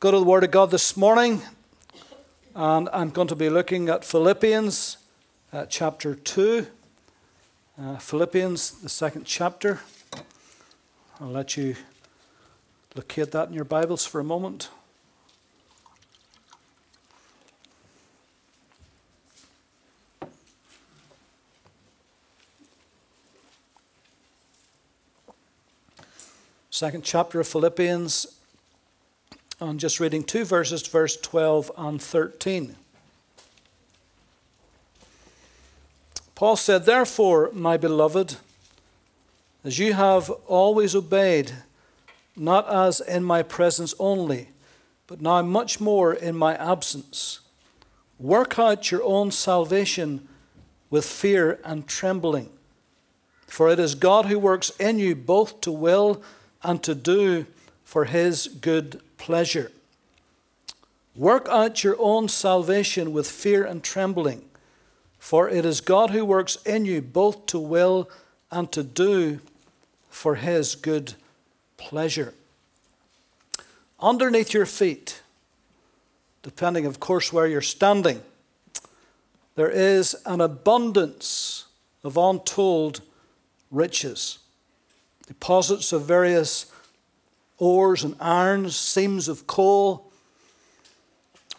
go to the Word of God this morning, and I'm going to be looking at Philippians uh, chapter 2. Uh, Philippians, the second chapter. I'll let you locate that in your Bibles for a moment. Second chapter of Philippians, I'm just reading two verses, verse 12 and 13. Paul said, Therefore, my beloved, as you have always obeyed, not as in my presence only, but now much more in my absence, work out your own salvation with fear and trembling. For it is God who works in you both to will and to do for his good pleasure. Work out your own salvation with fear and trembling, for it is God who works in you both to will and to do for his good pleasure. Underneath your feet, depending, of course, where you're standing, there is an abundance of untold riches. Deposits of various ores and irons, seams of coal,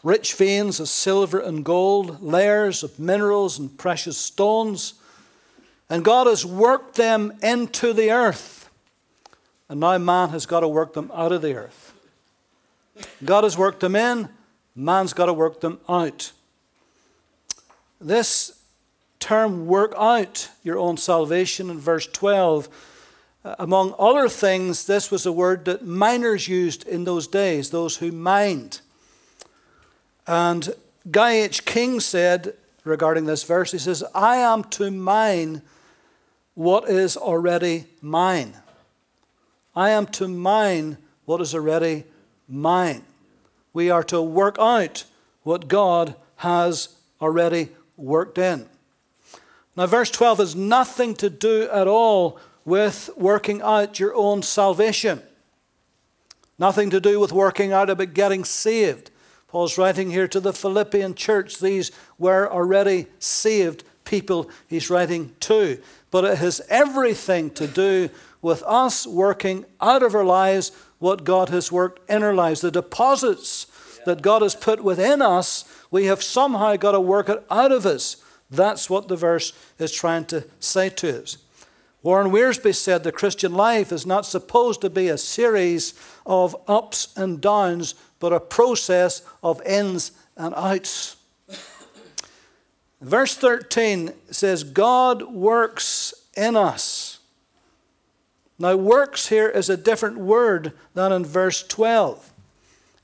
rich veins of silver and gold, layers of minerals and precious stones. And God has worked them into the earth. And now man has got to work them out of the earth. God has worked them in, man's got to work them out. This term, work out your own salvation, in verse 12, uh, among other things, this was a word that miners used in those days, those who mined. And Guy H. King said regarding this verse, he says, I am to mine what is already mine. I am to mine what is already mine. We are to work out what God has already worked in. Now, verse 12 has nothing to do at all with working out your own salvation. Nothing to do with working out about getting saved. Paul's writing here to the Philippian church. These were already saved people he's writing to. But it has everything to do with us working out of our lives what God has worked in our lives. The deposits that God has put within us, we have somehow got to work it out of us. That's what the verse is trying to say to us. Warren Wiersbe said the Christian life is not supposed to be a series of ups and downs, but a process of ins and outs. Verse 13 says, God works in us. Now, works here is a different word than in verse 12.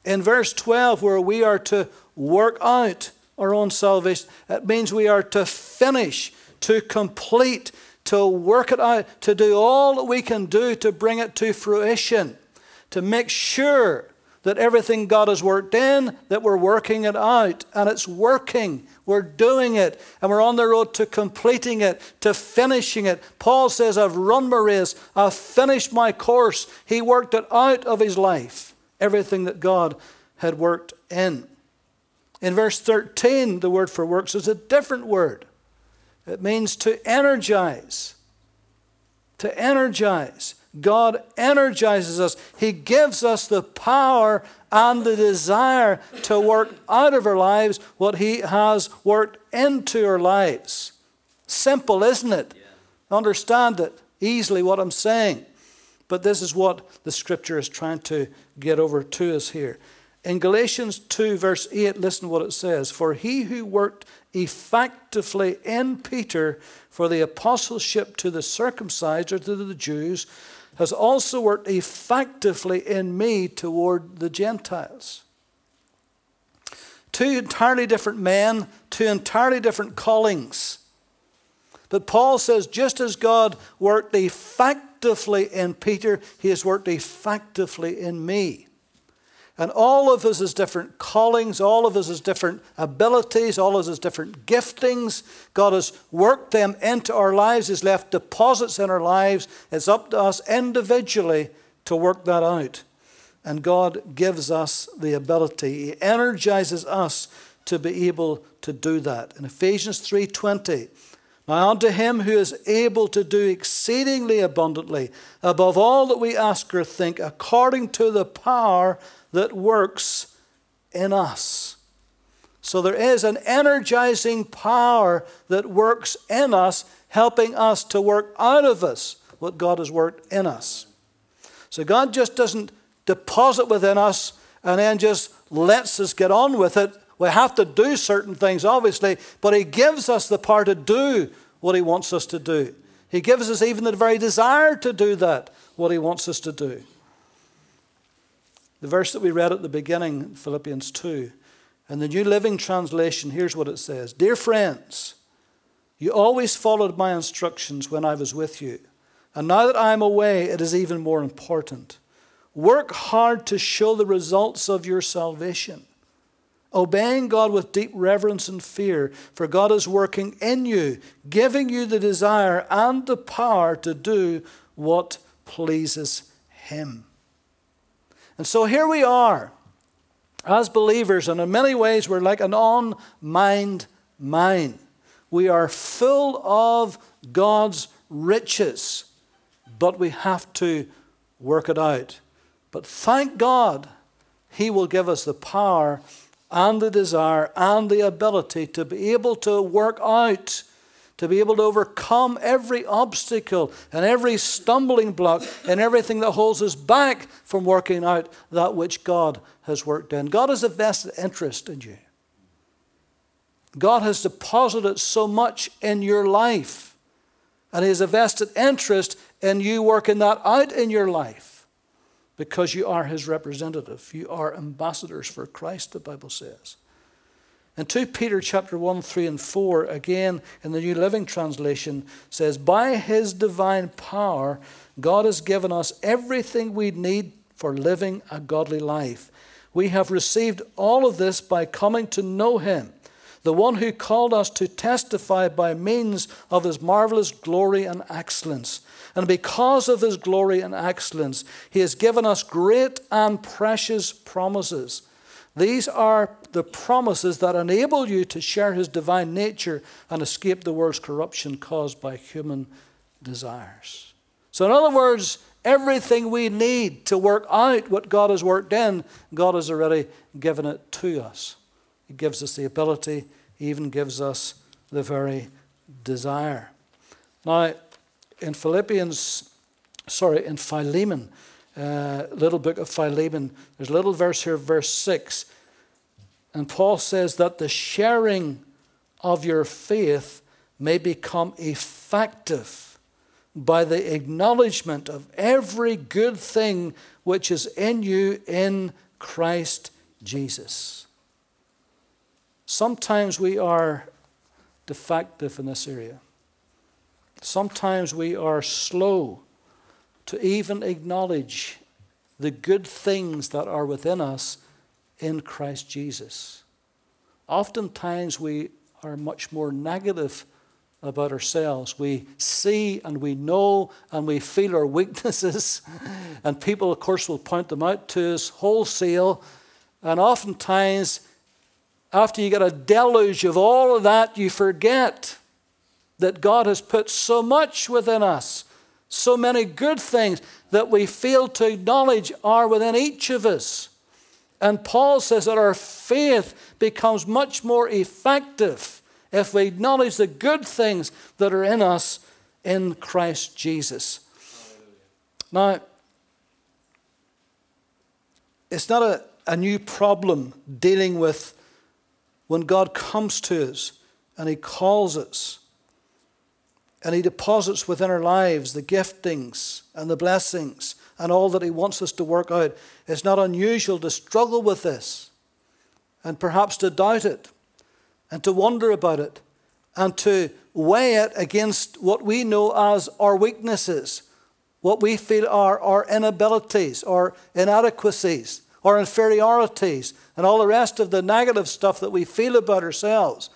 In verse 12, where we are to work out our own salvation, it means we are to finish, to complete, to work it out, to do all that we can do to bring it to fruition, to make sure that everything God has worked in, that we're working it out, and it's working. We're doing it, and we're on the road to completing it, to finishing it. Paul says, I've run my race, I've finished my course. He worked it out of his life, everything that God had worked in. In verse 13, the word for works is a different word. It means to energize. To energize. God energizes us. He gives us the power and the desire to work out of our lives what He has worked into our lives. Simple, isn't it? Yeah. Understand it easily what I'm saying. But this is what the scripture is trying to get over to us here. In Galatians 2, verse 8, listen what it says For he who worked effectively in Peter for the apostleship to the circumcised or to the Jews has also worked effectively in me toward the Gentiles. Two entirely different men, two entirely different callings. But Paul says, just as God worked effectively in Peter, he has worked effectively in me. And all of us has different callings, all of us has different abilities, all of us has different giftings. God has worked them into our lives, He's left deposits in our lives. It's up to us individually to work that out. And God gives us the ability. He energizes us to be able to do that. In Ephesians 3:20, now unto him who is able to do exceedingly abundantly above all that we ask or think, according to the power that works in us. So there is an energizing power that works in us, helping us to work out of us what God has worked in us. So God just doesn't deposit within us and then just lets us get on with it. We have to do certain things, obviously, but He gives us the power to do what He wants us to do. He gives us even the very desire to do that, what He wants us to do. The verse that we read at the beginning, Philippians 2, and the New Living Translation, here's what it says Dear friends, you always followed my instructions when I was with you. And now that I am away, it is even more important. Work hard to show the results of your salvation, obeying God with deep reverence and fear, for God is working in you, giving you the desire and the power to do what pleases Him. And so here we are as believers, and in many ways, we're like an on mind mine. We are full of God's riches, but we have to work it out. But thank God, He will give us the power and the desire and the ability to be able to work out to be able to overcome every obstacle and every stumbling block and everything that holds us back from working out that which God has worked in. God has a vested interest in you. God has deposited so much in your life, and He has a vested interest in you working that out in your life because you are His representative. You are ambassadors for Christ, the Bible says. And 2 Peter chapter 1, 3, and 4, again in the New Living Translation, says, By his divine power, God has given us everything we need for living a godly life. We have received all of this by coming to know him, the one who called us to testify by means of his marvelous glory and excellence. And because of his glory and excellence, he has given us great and precious promises these are the promises that enable you to share his divine nature and escape the world's corruption caused by human desires. So, in other words, everything we need to work out what God has worked in, God has already given it to us. He gives us the ability, He even gives us the very desire. Now, in Philippians, sorry, in Philemon, uh, little book of Philemon. There's a little verse here, verse 6. And Paul says that the sharing of your faith may become effective by the acknowledgement of every good thing which is in you in Christ Jesus. Sometimes we are defective in this area. Sometimes we are slow to even acknowledge the good things that are within us in Christ Jesus. Oftentimes we are much more negative about ourselves. We see and we know and we feel our weaknesses, and people, of course, will point them out to us wholesale. And oftentimes, after you get a deluge of all of that, you forget that God has put so much within us so many good things that we fail to acknowledge are within each of us. And Paul says that our faith becomes much more effective if we acknowledge the good things that are in us in Christ Jesus. Now, it's not a, a new problem dealing with when God comes to us and He calls us and He deposits within our lives the giftings and the blessings and all that He wants us to work out. It's not unusual to struggle with this and perhaps to doubt it and to wonder about it and to weigh it against what we know as our weaknesses, what we feel are our inabilities or inadequacies or inferiorities and all the rest of the negative stuff that we feel about ourselves.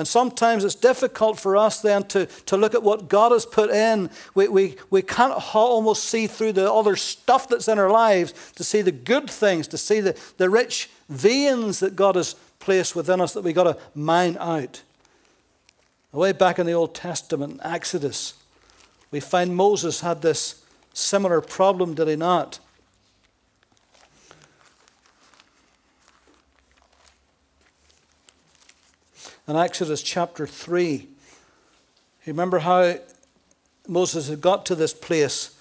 And sometimes it's difficult for us then to, to look at what God has put in. We, we, we can't almost see through the other stuff that's in our lives to see the good things, to see the, the rich veins that God has placed within us that we've got to mine out. Way back in the Old Testament, Exodus, we find Moses had this similar problem, did he not? In Exodus chapter 3, you remember how Moses had got to this place?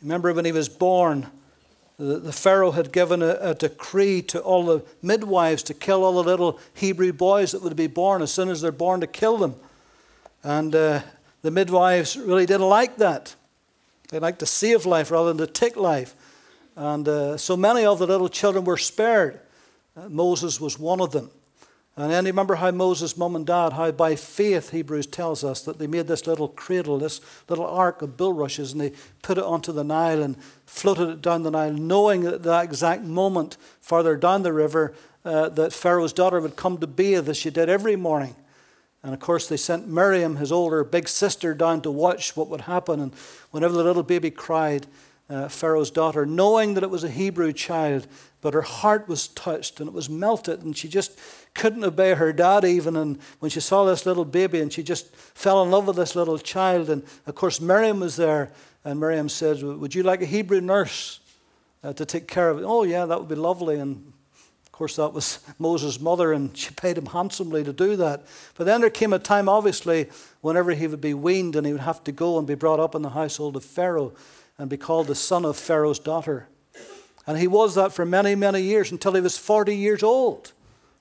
Remember when he was born, the, the Pharaoh had given a, a, decree to all the midwives to kill all the little Hebrew boys that would be born as soon as they're born to kill them. And uh, the midwives really didn't like that. They liked to save life rather than to take life. And uh, so many of the little children were spared. Uh, Moses was one of them. And then remember how Moses' mum and dad, how by faith, Hebrews tells us, that they made this little cradle, this little ark of bulrushes, and they put it onto the Nile and floated it down the Nile, knowing that that exact moment farther down the river uh, that Pharaoh's daughter would come to bathe as she did every morning. And of course, they sent Miriam, his older big sister, down to watch what would happen. And whenever the little baby cried, uh, Pharaoh's daughter, knowing that it was a Hebrew child, but her heart was touched and it was melted, and she just couldn't obey her dad even. And when she saw this little baby, and she just fell in love with this little child. And of course, Miriam was there, and Miriam said, Would you like a Hebrew nurse uh, to take care of it? Oh, yeah, that would be lovely. And of course, that was Moses' mother, and she paid him handsomely to do that. But then there came a time, obviously, whenever he would be weaned and he would have to go and be brought up in the household of Pharaoh and be called the son of Pharaoh's daughter. And he was that for many, many years until he was 40 years old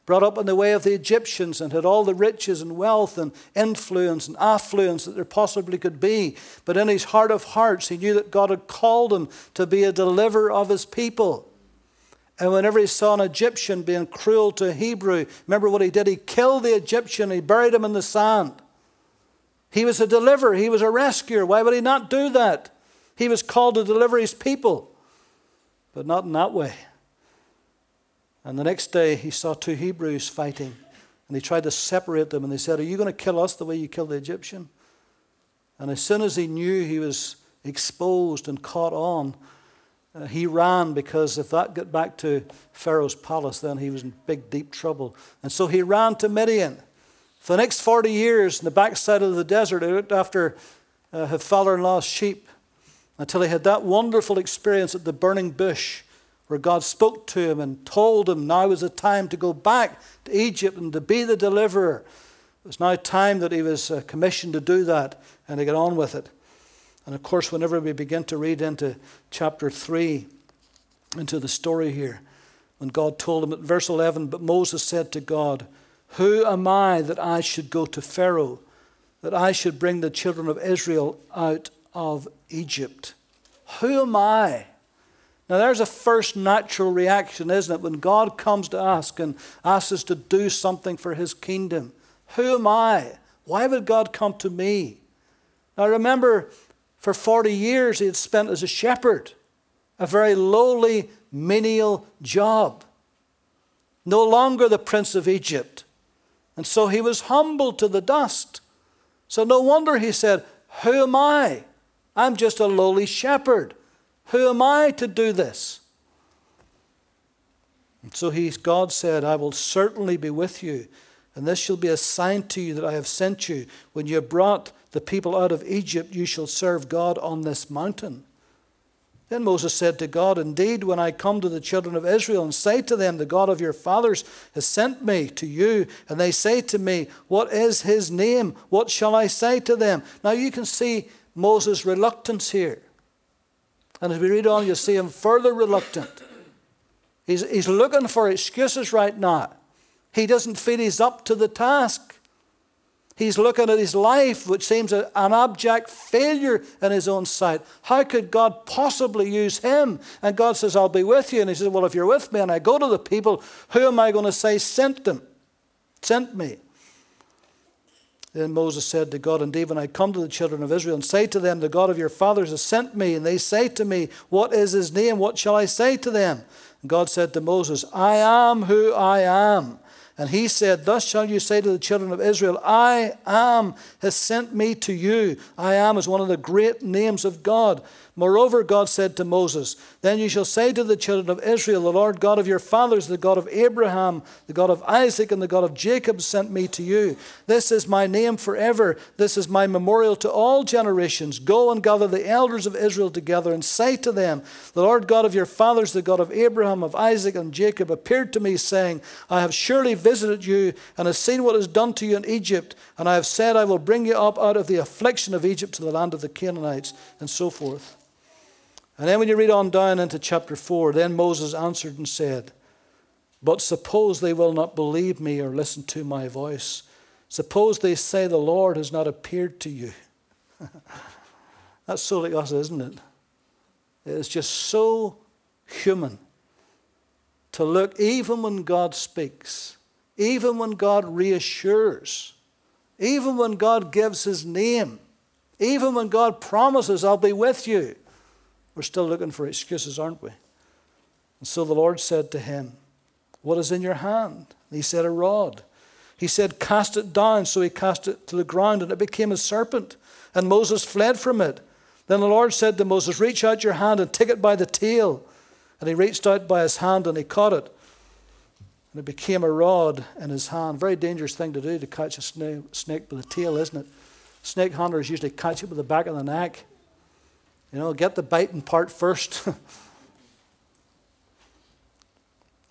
brought up in the way of the Egyptians and had all the riches and wealth and influence and affluence that there possibly could be. But in his heart of hearts, he knew that God had called him to be a deliverer of his people. And whenever he saw an Egyptian being cruel to a Hebrew, remember what he did? He killed the Egyptian, he buried him in the sand. He was a deliverer, he was a rescuer. Why would he not do that? He was called to deliver his people, but not in that way. And the next day, he saw two Hebrews fighting. And he tried to separate them. And they said, Are you going to kill us the way you killed the Egyptian? And as soon as he knew he was exposed and caught on, uh, he ran because if that got back to Pharaoh's palace, then he was in big, deep trouble. And so he ran to Midian. For the next 40 years, in the backside of the desert, he looked after uh, his father in law's sheep until he had that wonderful experience at the burning bush where God spoke to him and told him now was the time to go back to Egypt and to be the deliverer. It was now time that he was uh, commissioned to do that and to get on with it. And of course, whenever we begin to read into chapter 3, into the story here, when God told him at verse 11, But Moses said to God, Who am I that I should go to Pharaoh, that I should bring the children of Israel out of Egypt? Who am I? Now, there's a first natural reaction, isn't it? When God comes to ask and asks us to do something for his kingdom. Who am I? Why would God come to me? Now, remember, for 40 years he had spent as a shepherd, a very lowly, menial job. No longer the prince of Egypt. And so he was humbled to the dust. So, no wonder he said, Who am I? I'm just a lowly shepherd. Who am I to do this? And so God said, I will certainly be with you, and this shall be a sign to you that I have sent you. When you have brought the people out of Egypt, you shall serve God on this mountain. Then Moses said to God, Indeed, when I come to the children of Israel and say to them, The God of your fathers has sent me to you, and they say to me, What is his name? What shall I say to them? Now you can see Moses' reluctance here. And as we read on, you'll see him further reluctant. He's, he's looking for excuses right now. He doesn't feel he's up to the task. He's looking at his life, which seems an abject failure in his own sight. How could God possibly use him? And God says, I'll be with you. And he says, Well, if you're with me and I go to the people, who am I going to say sent them? Sent me. Then Moses said to God, Indeed, when I come to the children of Israel and say to them, The God of your fathers has sent me, and they say to me, What is his name? What shall I say to them? And God said to Moses, I am who I am. And he said, Thus shall you say to the children of Israel, I am has sent me to you. I am is one of the great names of God. Moreover, God said to Moses, Then you shall say to the children of Israel, The Lord God of your fathers, the God of Abraham, the God of Isaac, and the God of Jacob sent me to you. This is my name forever. This is my memorial to all generations. Go and gather the elders of Israel together and say to them, The Lord God of your fathers, the God of Abraham, of Isaac, and Jacob, appeared to me, saying, I have surely visited you and have seen what is done to you in Egypt, and I have said, I will bring you up out of the affliction of Egypt to the land of the Canaanites, and so forth. And then when you read on down into chapter 4, then Moses answered and said, But suppose they will not believe me or listen to my voice. Suppose they say the Lord has not appeared to you. That's so like us, isn't it? It's just so human to look, even when God speaks, even when God reassures, even when God gives his name, even when God promises, I'll be with you. We're still looking for excuses, aren't we? And so the Lord said to him, What is in your hand? And he said, A rod. He said, Cast it down. So he cast it to the ground, and it became a serpent. And Moses fled from it. Then the Lord said to Moses, Reach out your hand and take it by the tail. And he reached out by his hand and he caught it. And it became a rod in his hand. Very dangerous thing to do to catch a snake, snake by the tail, isn't it? Snake hunters usually catch it with the back of the neck. You know, get the biting part first.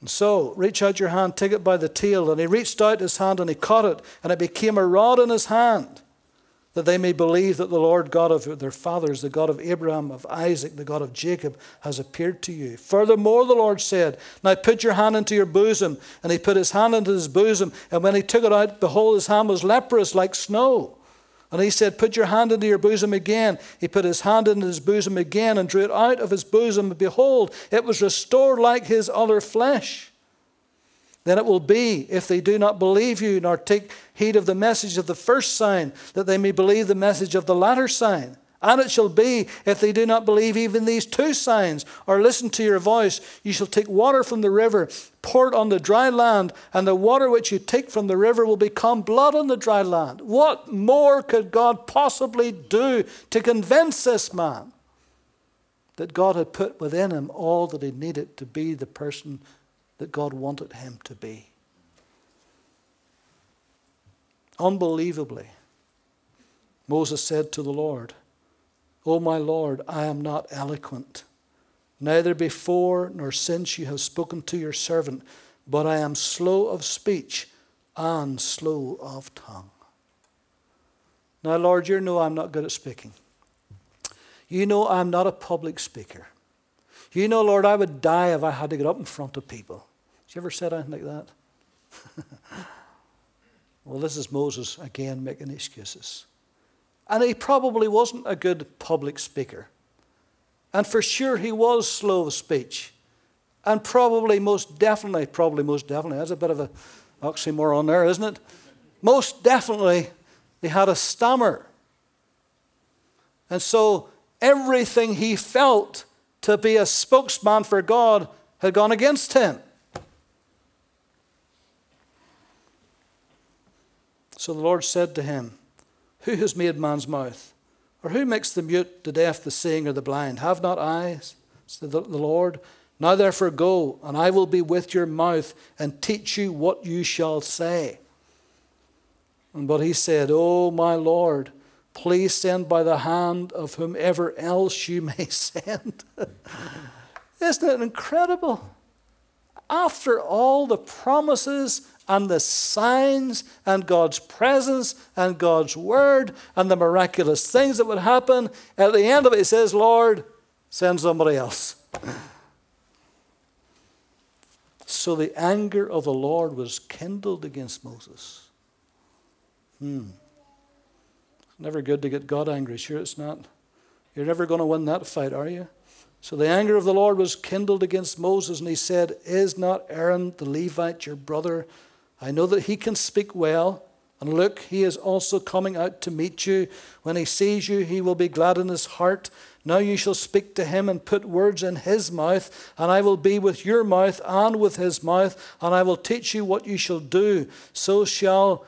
and so, reach out your hand, take it by the tail. And he reached out his hand and he caught it, and it became a rod in his hand, that they may believe that the Lord God of their fathers, the God of Abraham, of Isaac, the God of Jacob, has appeared to you. Furthermore, the Lord said, Now put your hand into your bosom. And he put his hand into his bosom, and when he took it out, behold, his hand was leprous like snow. And he said, Put your hand into your bosom again. He put his hand into his bosom again and drew it out of his bosom. And behold, it was restored like his other flesh. Then it will be, if they do not believe you, nor take heed of the message of the first sign, that they may believe the message of the latter sign. And it shall be, if they do not believe even these two signs, or listen to your voice, you shall take water from the river, pour it on the dry land, and the water which you take from the river will become blood on the dry land. What more could God possibly do to convince this man that God had put within him all that he needed to be the person that God wanted him to be? Unbelievably, Moses said to the Lord, O my Lord, I am not eloquent, neither before nor since you have spoken to your servant, but I am slow of speech and slow of tongue. Now, Lord, you know I'm not good at speaking. You know I'm not a public speaker. You know, Lord, I would die if I had to get up in front of people. Have you ever said anything like that? well, this is Moses again making excuses. And he probably wasn't a good public speaker. And for sure, he was slow of speech. And probably, most definitely, probably most definitely, that's a bit of an oxymoron there, isn't it? Most definitely, he had a stammer. And so, everything he felt to be a spokesman for God had gone against him. So the Lord said to him, who has made man's mouth? Or who makes the mute, the deaf, the seeing, or the blind? Have not eyes? said the Lord. Now therefore go, and I will be with your mouth and teach you what you shall say. But he said, Oh, my Lord, please send by the hand of whomever else you may send. Isn't it incredible? After all the promises and the signs and God's presence and God's word and the miraculous things that would happen. At the end of it, he says, Lord, send somebody else. So the anger of the Lord was kindled against Moses. Hmm. It's never good to get God angry. Sure, it's not. You're never going to win that fight, are you? So the anger of the Lord was kindled against Moses, and he said, Is not Aaron the Levite your brother I know that he can speak well. And look, he is also coming out to meet you. When he sees you, he will be glad in his heart. Now you shall speak to him and put words in his mouth, and I will be with your mouth and with his mouth, and I will teach you what you shall do. So shall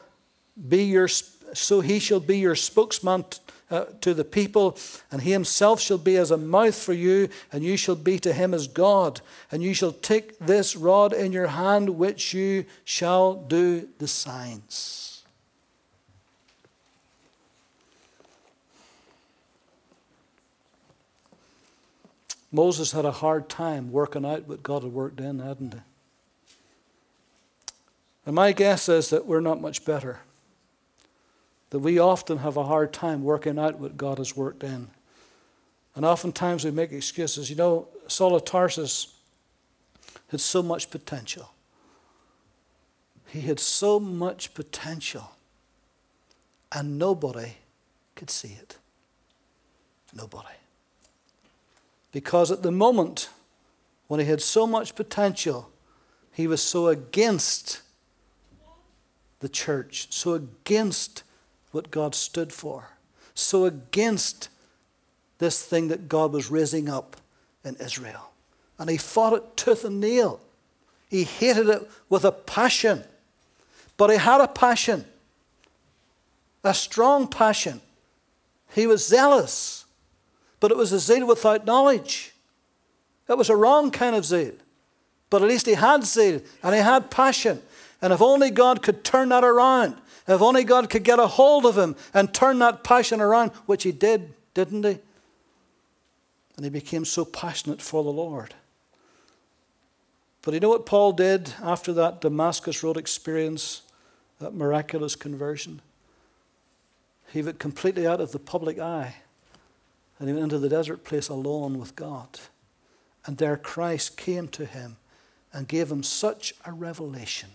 be your so he shall be your spokesman uh, to the people, and he himself shall be as a mouth for you, and you shall be to him as God. And you shall take this rod in your hand, which you shall do the signs. Moses had a hard time working out what God had worked in, hadn't he? And my guess is that we're not much better. That we often have a hard time working out what God has worked in. And oftentimes we make excuses. You know, Saul of Tarsus had so much potential. He had so much potential, and nobody could see it. Nobody. Because at the moment when he had so much potential, he was so against the church, so against what God stood for, so against this thing that God was raising up in Israel. And he fought it tooth and nail. He hated it with a passion. But he had a passion, a strong passion. He was zealous but it was a zeal without knowledge. It was a wrong kind of zeal. But at least he had zeal and he had passion. And if only God could turn that around, if only God could get a hold of him and turn that passion around, which he did, didn't he? And he became so passionate for the Lord. But you know what Paul did after that Damascus Road experience, that miraculous conversion? He went completely out of the public eye. And he went into the desert place alone with God. And there Christ came to him and gave him such a revelation.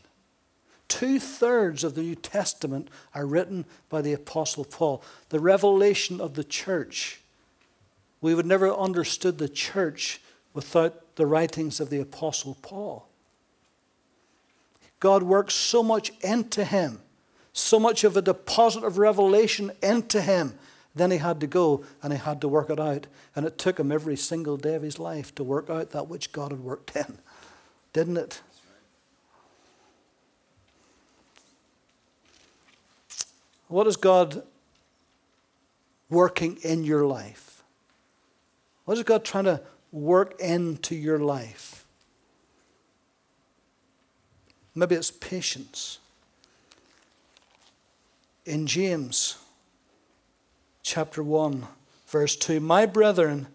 Two thirds of the New Testament are written by the Apostle Paul. The revelation of the church. We would never have understood the church without the writings of the Apostle Paul. God works so much into him, so much of a deposit of revelation into him then he had to go and he had to work it out. And it took him every single day of his life to work out that which God had worked in. Didn't it? What is God working in your life? What is God trying to work into your life? Maybe it's patience. In James, chapter 1, verse 2 My brethren,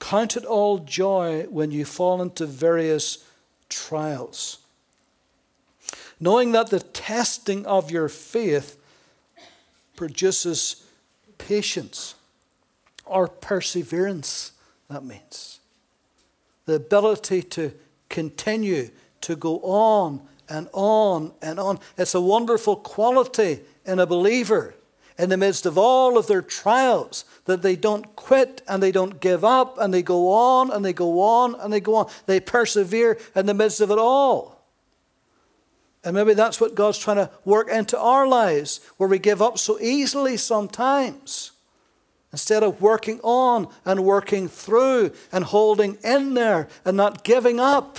count it all joy when you fall into various trials, knowing that the testing of your faith produces patience or perseverance, that means. The ability to continue to go on and on and on. It's a wonderful quality in a believer in the midst of all of their trials, that they don't quit and they don't give up and they go on and they go on and they go on. They persevere in the midst of it all. And maybe that's what God's trying to work into our lives, where we give up so easily sometimes. Instead of working on and working through and holding in there and not giving up.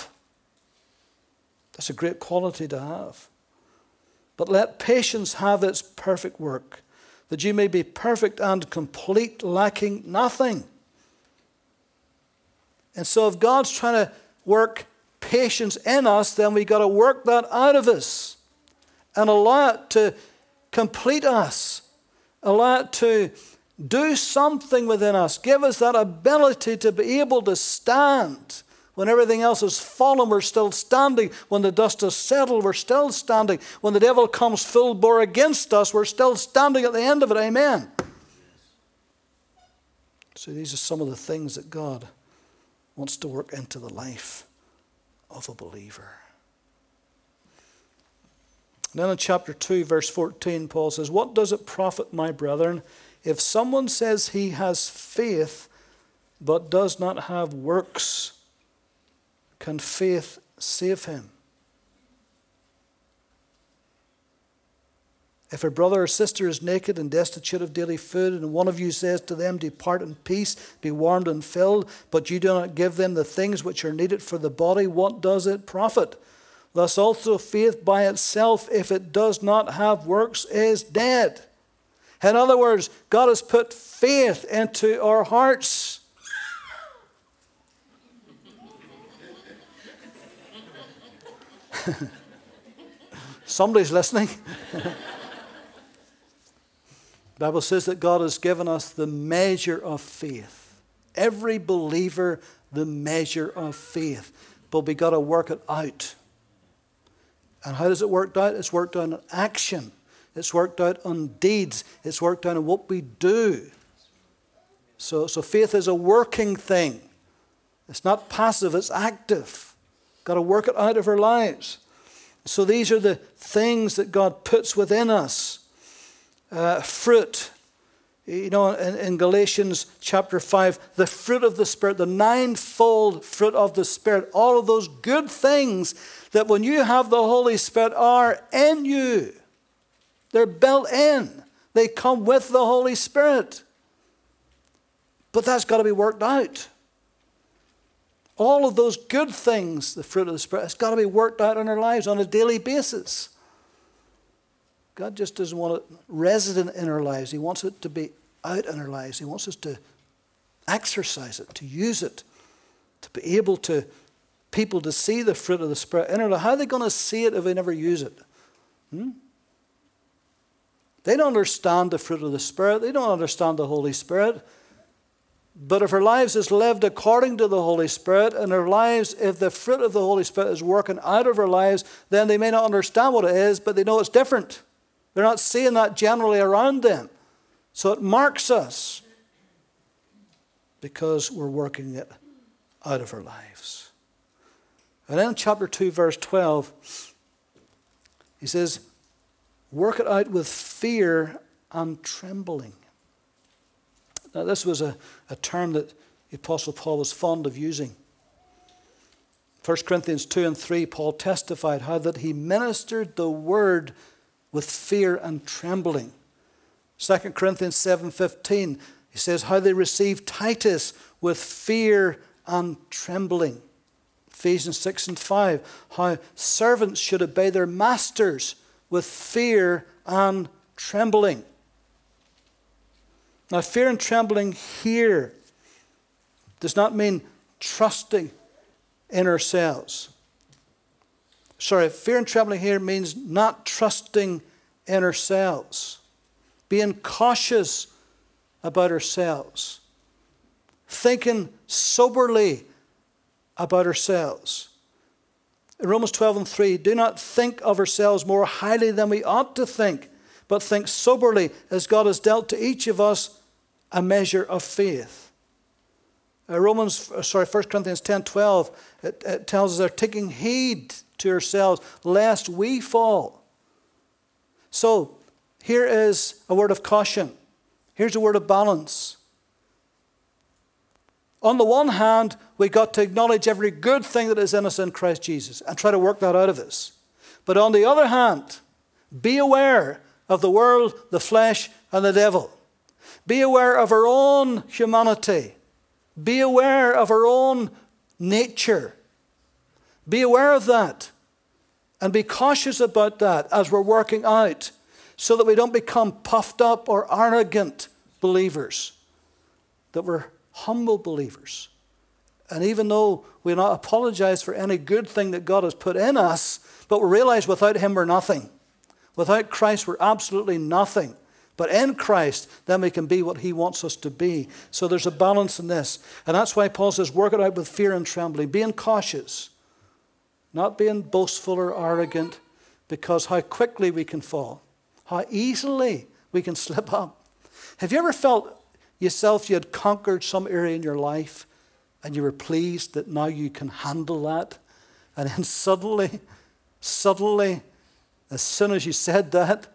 That's a great quality to have. But let patience have its perfect work that you may be perfect and complete, lacking nothing. And so, if God's trying to work patience in us, then we've got to work that out of us and allow it to complete us, allow it to do something within us, give us that ability to be able to stand when everything else has fallen, we're still standing. When the dust has settled, we're still standing. When the devil comes full bore against us, we're still standing at the end of it. Amen. So these are some of the things that God wants to work into the life of a believer. then in chapter 2, verse 14, Paul says, What does it profit, my brethren, if someone says he has faith but does not have works? Can faith save him? If a brother or sister is naked and destitute of daily food, and one of you says to them, Depart in peace, be warmed and filled, but you do not give them the things which are needed for the body, what does it profit? Thus also faith by itself, if it does not have works, is dead. In other words, God has put faith into our hearts. Somebody's listening. Bible says that God has given us the measure of faith. Every believer, the measure of faith. But we've got to work it out. And how does it work out? It's worked out in action. It's worked out on deeds. It's worked out in what we do. So, so faith is a working thing. It's not passive, it's active. Got to work it out of our lives. So these are the things that God puts within us uh, fruit. You know, in, in Galatians chapter 5, the fruit of the Spirit, the ninefold fruit of the Spirit, all of those good things that when you have the Holy Spirit are in you. They're built in, they come with the Holy Spirit. But that's got to be worked out. All of those good things, the fruit of the Spirit, has got to be worked out in our lives on a daily basis. God just doesn't want it resident in our lives. He wants it to be out in our lives. He wants us to exercise it, to use it, to be able to people to see the fruit of the Spirit in our life. How are they going to see it if they never use it? Hmm? They don't understand the fruit of the Spirit. They don't understand the Holy Spirit. But if our lives is lived according to the Holy Spirit, and our lives, if the fruit of the Holy Spirit is working out of our lives, then they may not understand what it is, but they know it's different. They're not seeing that generally around them. So it marks us because we're working it out of our lives. And then in chapter 2, verse 12, he says, Work it out with fear and trembling. Now, this was a, a term that the Apostle Paul was fond of using. 1 Corinthians 2 and 3, Paul testified how that he ministered the word with fear and trembling. 2 Corinthians 7:15 he says how they received Titus with fear and trembling. Ephesians 6 and 5 how servants should obey their masters with fear and trembling. Now fear and trembling here does not mean trusting in ourselves sorry, fear and trembling here means not trusting in ourselves, being cautious about ourselves, thinking soberly about ourselves. In Romans 12 and 3, do not think of ourselves more highly than we ought to think, but think soberly as God has dealt to each of us a measure of faith. Uh, Romans, uh, sorry, 1 Corinthians 10 12, it, it tells us they're taking heed to ourselves lest we fall. So, here is a word of caution. Here's a word of balance. On the one hand, we got to acknowledge every good thing that is in us in Christ Jesus and try to work that out of us. But on the other hand, be aware of the world, the flesh, and the devil. Be aware of our own humanity. Be aware of our own nature. Be aware of that and be cautious about that as we're working out so that we don't become puffed up or arrogant believers, that we're humble believers. And even though we not apologize for any good thing that God has put in us, but we realize without Him we're nothing. Without Christ, we're absolutely nothing. But in Christ, then we can be what He wants us to be. So there's a balance in this. And that's why Paul says, work it out with fear and trembling, being cautious. Not being boastful or arrogant, because how quickly we can fall, how easily we can slip up. Have you ever felt yourself you had conquered some area in your life and you were pleased that now you can handle that? And then suddenly, suddenly, as soon as you said that,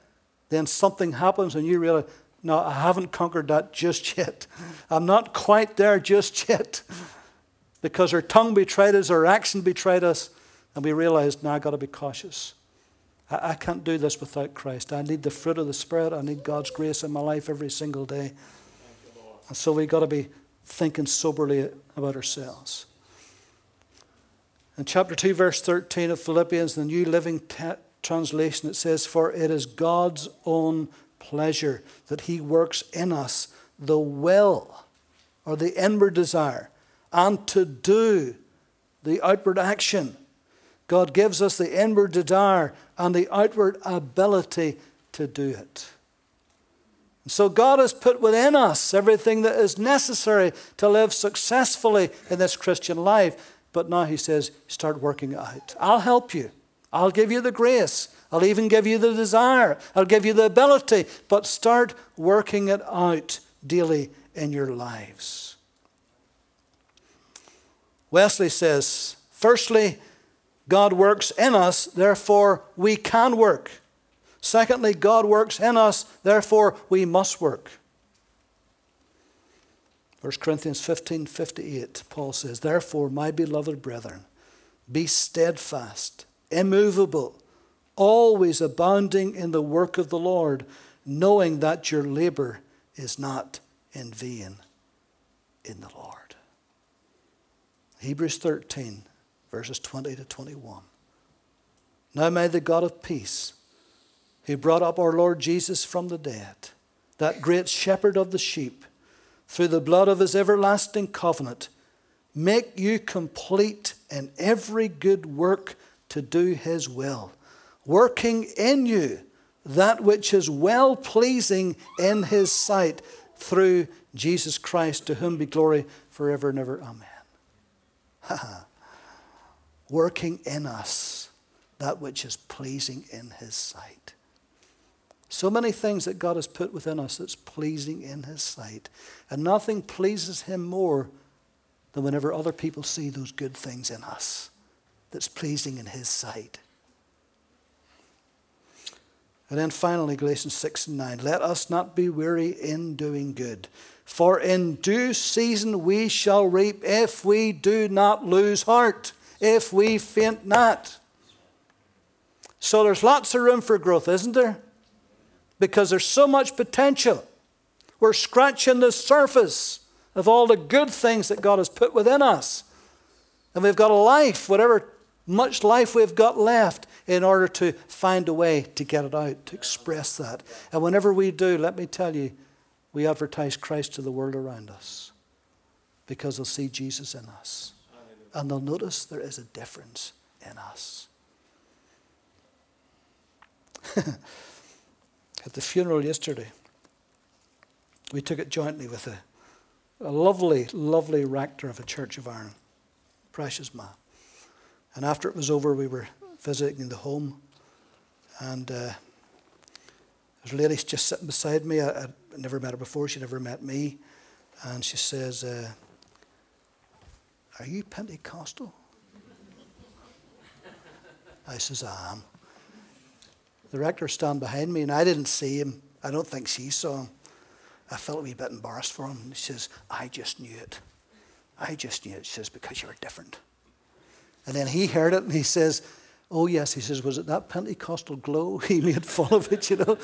then something happens and you realize, no, I haven't conquered that just yet. I'm not quite there just yet. Because our tongue betrayed us, our action betrayed us, and we realized now I've got to be cautious. I, I can't do this without Christ. I need the fruit of the Spirit. I need God's grace in my life every single day. And so we've got to be thinking soberly about ourselves. In chapter 2, verse 13 of Philippians, the New Living Translation, it says, For it is God's own pleasure that He works in us the will or the inward desire and to do the outward action. God gives us the inward desire and the outward ability to do it. So God has put within us everything that is necessary to live successfully in this Christian life. But now He says, start working it out. I'll help you. I'll give you the grace. I'll even give you the desire. I'll give you the ability. But start working it out daily in your lives. Wesley says, firstly, God works in us, therefore we can work. Secondly, God works in us, therefore we must work. 1 Corinthians 15 58, Paul says, Therefore, my beloved brethren, be steadfast, immovable, always abounding in the work of the Lord, knowing that your labor is not in vain in the Lord. Hebrews 13, verses 20 to 21. Now may the God of peace, who brought up our Lord Jesus from the dead, that great shepherd of the sheep, through the blood of his everlasting covenant, make you complete in every good work to do his will, working in you that which is well pleasing in his sight through Jesus Christ, to whom be glory forever and ever. Amen. working in us that which is pleasing in his sight. So many things that God has put within us that's pleasing in His sight. And nothing pleases Him more than whenever other people see those good things in us that's pleasing in His sight. And then finally, Galatians 6 and 9. Let us not be weary in doing good, for in due season we shall reap if we do not lose heart, if we faint not. So there's lots of room for growth, isn't there? because there's so much potential. We're scratching the surface of all the good things that God has put within us. And we've got a life, whatever much life we've got left, in order to find a way to get it out, to express that. And whenever we do, let me tell you, we advertise Christ to the world around us because they'll see Jesus in us. And they'll notice there is a difference in us. at the funeral yesterday. We took it jointly with a, a lovely, lovely rector of a church of Ireland, precious man. And after it was over, we were visiting the home, and uh, there's a lady just sitting beside me. I, would never met her before, she never met me. And she says, uh, Are you Pentecostal? I says, I am. The rector stand behind me, and I didn't see him. I don't think she saw him. I felt a wee bit embarrassed for him. He says, I just knew it. I just knew it. She says, because you were different. And then he heard it and he says, Oh, yes. He says, Was it that Pentecostal glow? He made fun of it, you know.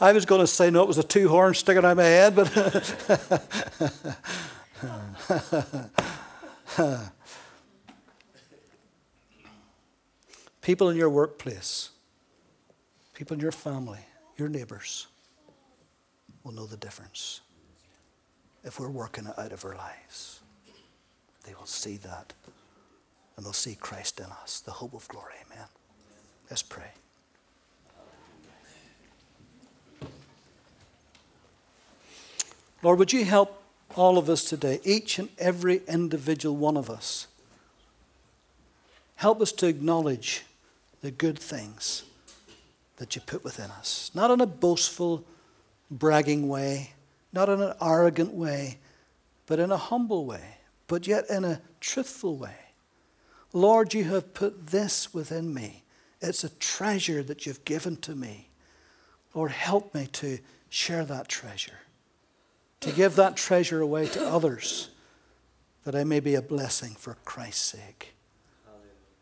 I was going to say, No, it was a two horn sticking out of my head, but. People in your workplace people in your family, your neighbors, will know the difference if we're working it out of our lives. They will see that and they'll see Christ in us, the hope of glory. Amen. Let's pray. Lord, would you help all of us today, each and every individual one of us? Help us to acknowledge the good things that you put within us. Not in a boastful, bragging way, not in an arrogant way, but in a humble way, but yet in a truthful way. Lord, you have put this within me. It's a treasure that you've given to me. Lord, help me to share that treasure, to give that treasure away to others, that I may be a blessing for Christ's sake.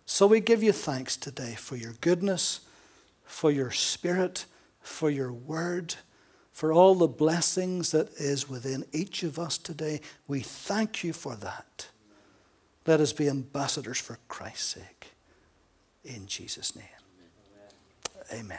So we give you thanks today for your goodness for your spirit, for your word, for all the blessings that is within each of us today. We thank you for that. Let us be ambassadors for Christ's sake. In Jesus' name. Amen.